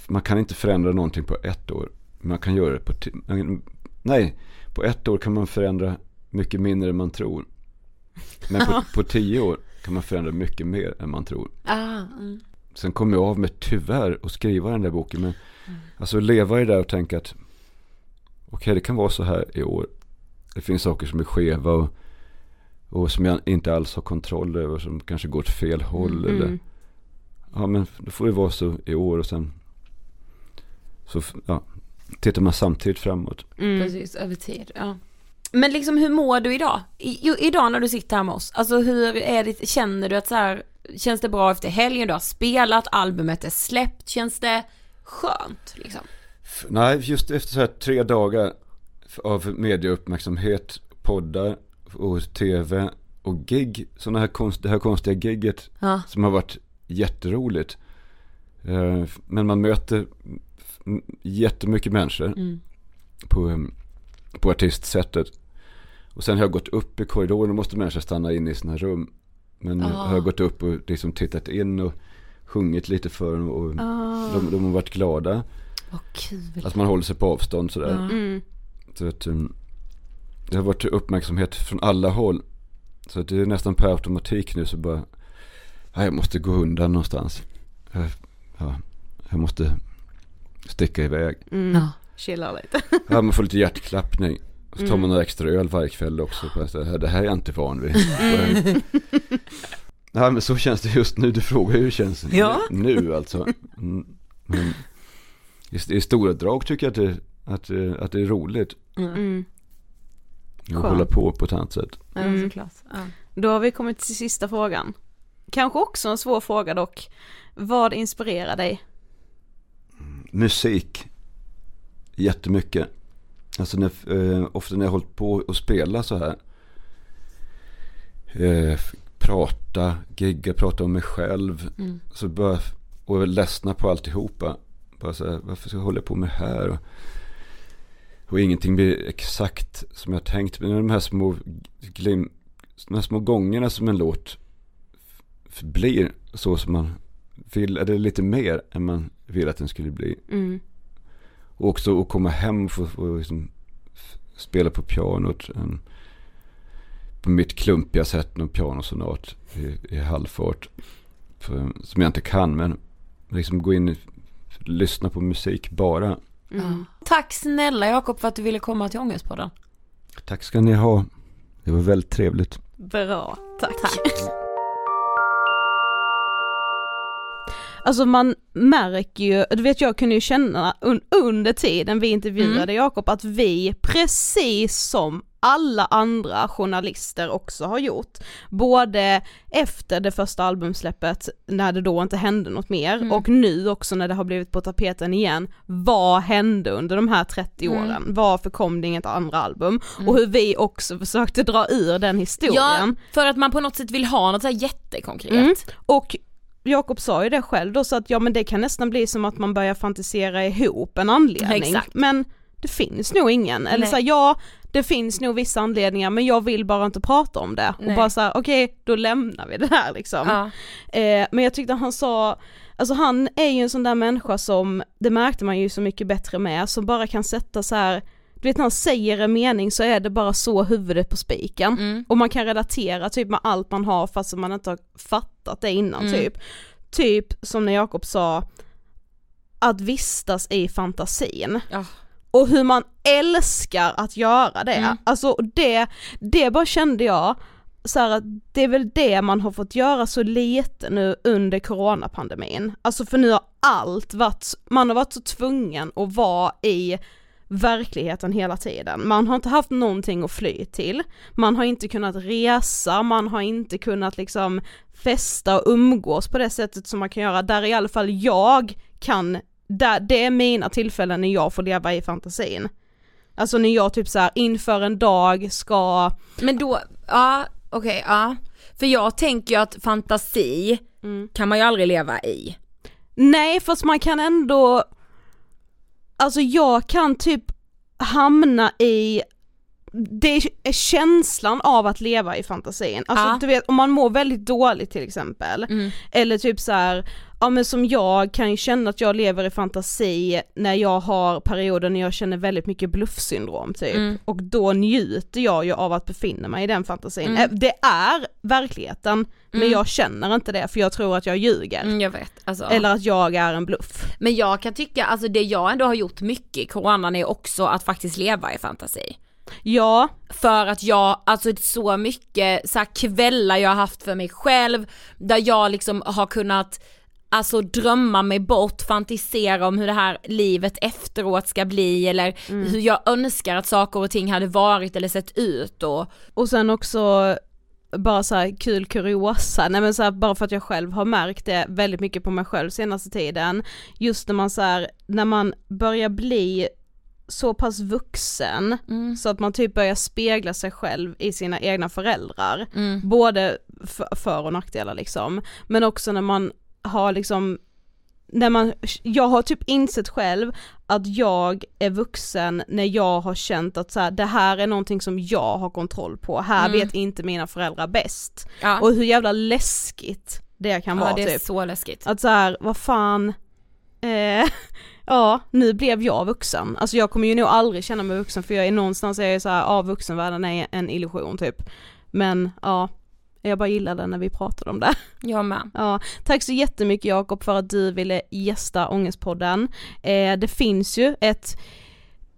man kan inte förändra någonting på ett år. Man kan göra det på Nej, på ett år kan man förändra mycket mindre än man tror. Men på, på tio år kan man förändra mycket mer än man tror. Ah, mm. Sen kom jag av med tyvärr att skriva den där boken. Men alltså leva i det där och tänka att okej det kan vara så här i år. Det finns saker som är skeva och, och som jag inte alls har kontroll över. Som kanske går åt fel håll. Eller, Mm. ja men då får det vara så i år och sen så ja, tittar man samtidigt framåt. Mm. Precis, över tid. Ja. Men liksom hur mår du idag? I, jo, idag när du sitter här med oss, alltså hur är det, känner du att så här, känns det bra efter helgen, du har spelat, albumet är släppt, känns det skönt liksom? Nej, just efter så här tre dagar av medieuppmärksamhet, poddar och tv och gig. Sådana här konst, det här konstiga gigget Ja. som har varit jätteroligt. Eh, Men man möter jättemycket människor Mm. på, eh, på artistsättet. Och sen har jag gått upp i korridoren och måste människor stanna inne i sina rum. Men Ah. har jag gått upp och liksom tittat in och sjungit lite för dem och Ah. de, de har varit glada. Vad kul. Att man håller sig på avstånd sådär. Ja. Mm. Så att um, det har varit uppmärksamhet från alla håll. Så att det är nästan per automatik nu så bara, ja, jag måste gå undan någonstans. Jag, ja, jag måste sticka iväg. Mm. Ja. Chilla lite. Ja, man får lite hjärtklappning. Så tar man Mm. några extra öl varje kväll också. På det, här, det här är jag inte van vid. Mm. Ja men så känns det just nu. Du frågar hur det känns Ja. nu alltså. Mm, Men i, i stora drag tycker jag att det, att, det- att det är roligt. Mm. Att hålla på på ett annat sätt. Mm. Då har vi kommit till sista frågan. Kanske också en svår fråga dock. Vad inspirerar dig? Musik. Jättemycket. Alltså när, eh, ofta när jag hållit på att spela så här. Eh, prata, gigga, prata om mig själv. Mm. Så bara, och ledsna på alltihopa. Bara så här, varför ska jag hålla på med det här? Och, och ingenting blir exakt som jag tänkt. Men de här små glim, de här små gångerna som en låt blir så som man vill, eller lite mer än man vill att den skulle bli. Mm. Och också att komma hem och få, få liksom spela på pianot. En, på mitt klumpiga sätt, någon pianosonat i, i halvfart. För, som jag inte kan, men liksom gå in och lyssna på musik bara. Mm. Tack snälla Jakob för att du ville komma till Ångestpodden. Tack ska ni ha. Det var väldigt trevligt. Bra, tack. Tack. Alltså man märker ju, du vet jag kunde ju känna un under tiden vi intervjuade Mm. Jakob att vi, precis som alla andra journalister också har gjort, både efter det första albumsläppet när det då inte hände något mer Mm. och nu också när det har blivit på tapeten igen, vad hände under de här 30 Mm. åren? Varför kom det inget andra album? Och hur vi också försökte dra ur den historien. Ja, för att man på något sätt vill ha något så jättekonkret. Mm. Och Jakob sa ju det själv då så att ja men det kan nästan bli som att man börjar fantisera ihop en anledning. Exakt. Men det finns nog ingen, eller Nej. så här, ja det finns nog vissa anledningar men jag vill bara inte prata om det. Nej. Och bara såhär okej då lämnar vi det här liksom. Ja. Eh, men jag tyckte han sa, alltså han är ju en sån där människa som, det märkte man ju så mycket bättre med, som bara kan sätta så här. Du vet när han säger en mening så är det bara så huvudet på spiken. Mm. Och man kan relatera typ med allt man har fast man inte har fattat det innan Mm. typ. Typ som när Jakob sa, att vistas i fantasin. Ja. Och hur man älskar att göra det. Mm. Alltså det, det bara kände jag, så här, att det är väl det man har fått göra så lite nu under coronapandemin. Alltså för nu har allt varit, man har varit så tvungen att vara i verkligheten hela tiden. Man har inte haft någonting att fly till, man har inte kunnat resa, man har inte kunnat liksom festa och umgås på det sättet som man kan göra, där i alla fall jag kan, där, det är mina tillfällen när jag får leva i fantasin. Alltså när jag typ så här inför en dag ska, Men då, ja okej, ja. För jag tänker ju att fantasi Mm. kan man ju aldrig leva i. nej fast man kan ändå, alltså jag kan typ hamna i det är känslan av att leva i fantasin, alltså Ja. du vet om man mår väldigt dåligt till exempel, Mm. eller typ så här, ja men som jag kan ju känna att jag lever i fantasi när jag har perioder när jag känner väldigt mycket bluffsyndrom typ, Mm. och då njuter jag ju av att befinna mig i den fantasin. Mm. Det är verkligheten, men Mm. jag känner inte det för jag tror att jag ljuger. Mm, jag vet, alltså. Eller att jag är en bluff. Men jag kan tycka, alltså det jag ändå har gjort mycket i coronan är också att faktiskt leva i fantasi. Ja, För att jag, alltså så mycket så kvällar jag har haft för mig själv, där jag liksom har kunnat Alltså drömma mig bort, fantisera om hur det här livet efteråt ska bli eller hur jag önskar att saker och ting hade varit eller sett ut och och sen också bara så här kul kuriosa, nej men så här, bara för att jag själv har märkt det väldigt mycket på mig själv senaste tiden, just när man så här, när man börjar bli så pass vuxen så att man typ börjar spegla sig själv i sina egna föräldrar, både för, och nackdelar liksom, men också när man har liksom när man, jag har typ insett själv att jag är vuxen när jag har känt att så här, det här är någonting som jag har kontroll på, här Mm. vet inte mina föräldrar bäst. ja, Och hur jävla läskigt det kan ja vara det är typ. så läskigt. Att så här, vad fan, eh, ja nu blev jag vuxen. Alltså jag kommer ju nog aldrig känna mig vuxen för jag är någonstans är jag så här, ja vuxenvärlden är en illusion typ. Men ja, jag bara gillade när vi pratade om det. Jag med. Ja, tack så jättemycket Jakob för att du ville gästa Ångestpodden. Eh, det finns ju ett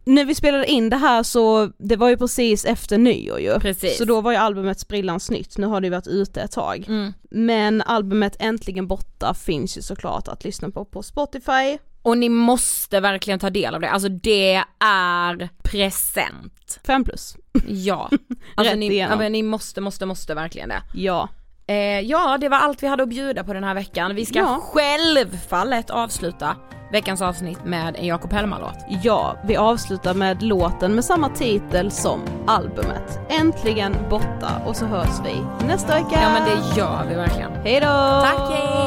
när vi spelade in det här så, det var ju precis efter nyår ju. Precis. Så då var ju albumet sprillans nytt, nu har det ju varit ute ett tag. Mm. Men albumet Äntligen borta finns ju såklart att lyssna på på Spotify. Och ni måste verkligen ta del av det, alltså det är present. 5 plus. Ja. Alltså ni, ja, men ni måste, måste, måste verkligen det. Ja. Eh, ja, det var allt vi hade att bjuda på den här veckan. Vi ska Ja. självfallet avsluta veckans avsnitt med en Jakob Hellman-låt. Ja, vi avslutar med låten med samma titel som albumet. Äntligen borta och så hörs vi nästa vecka. Ja men det gör vi verkligen. Hej då! Tack, hej!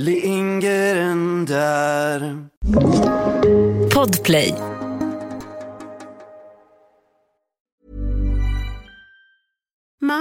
Dag ligger den där Podplay.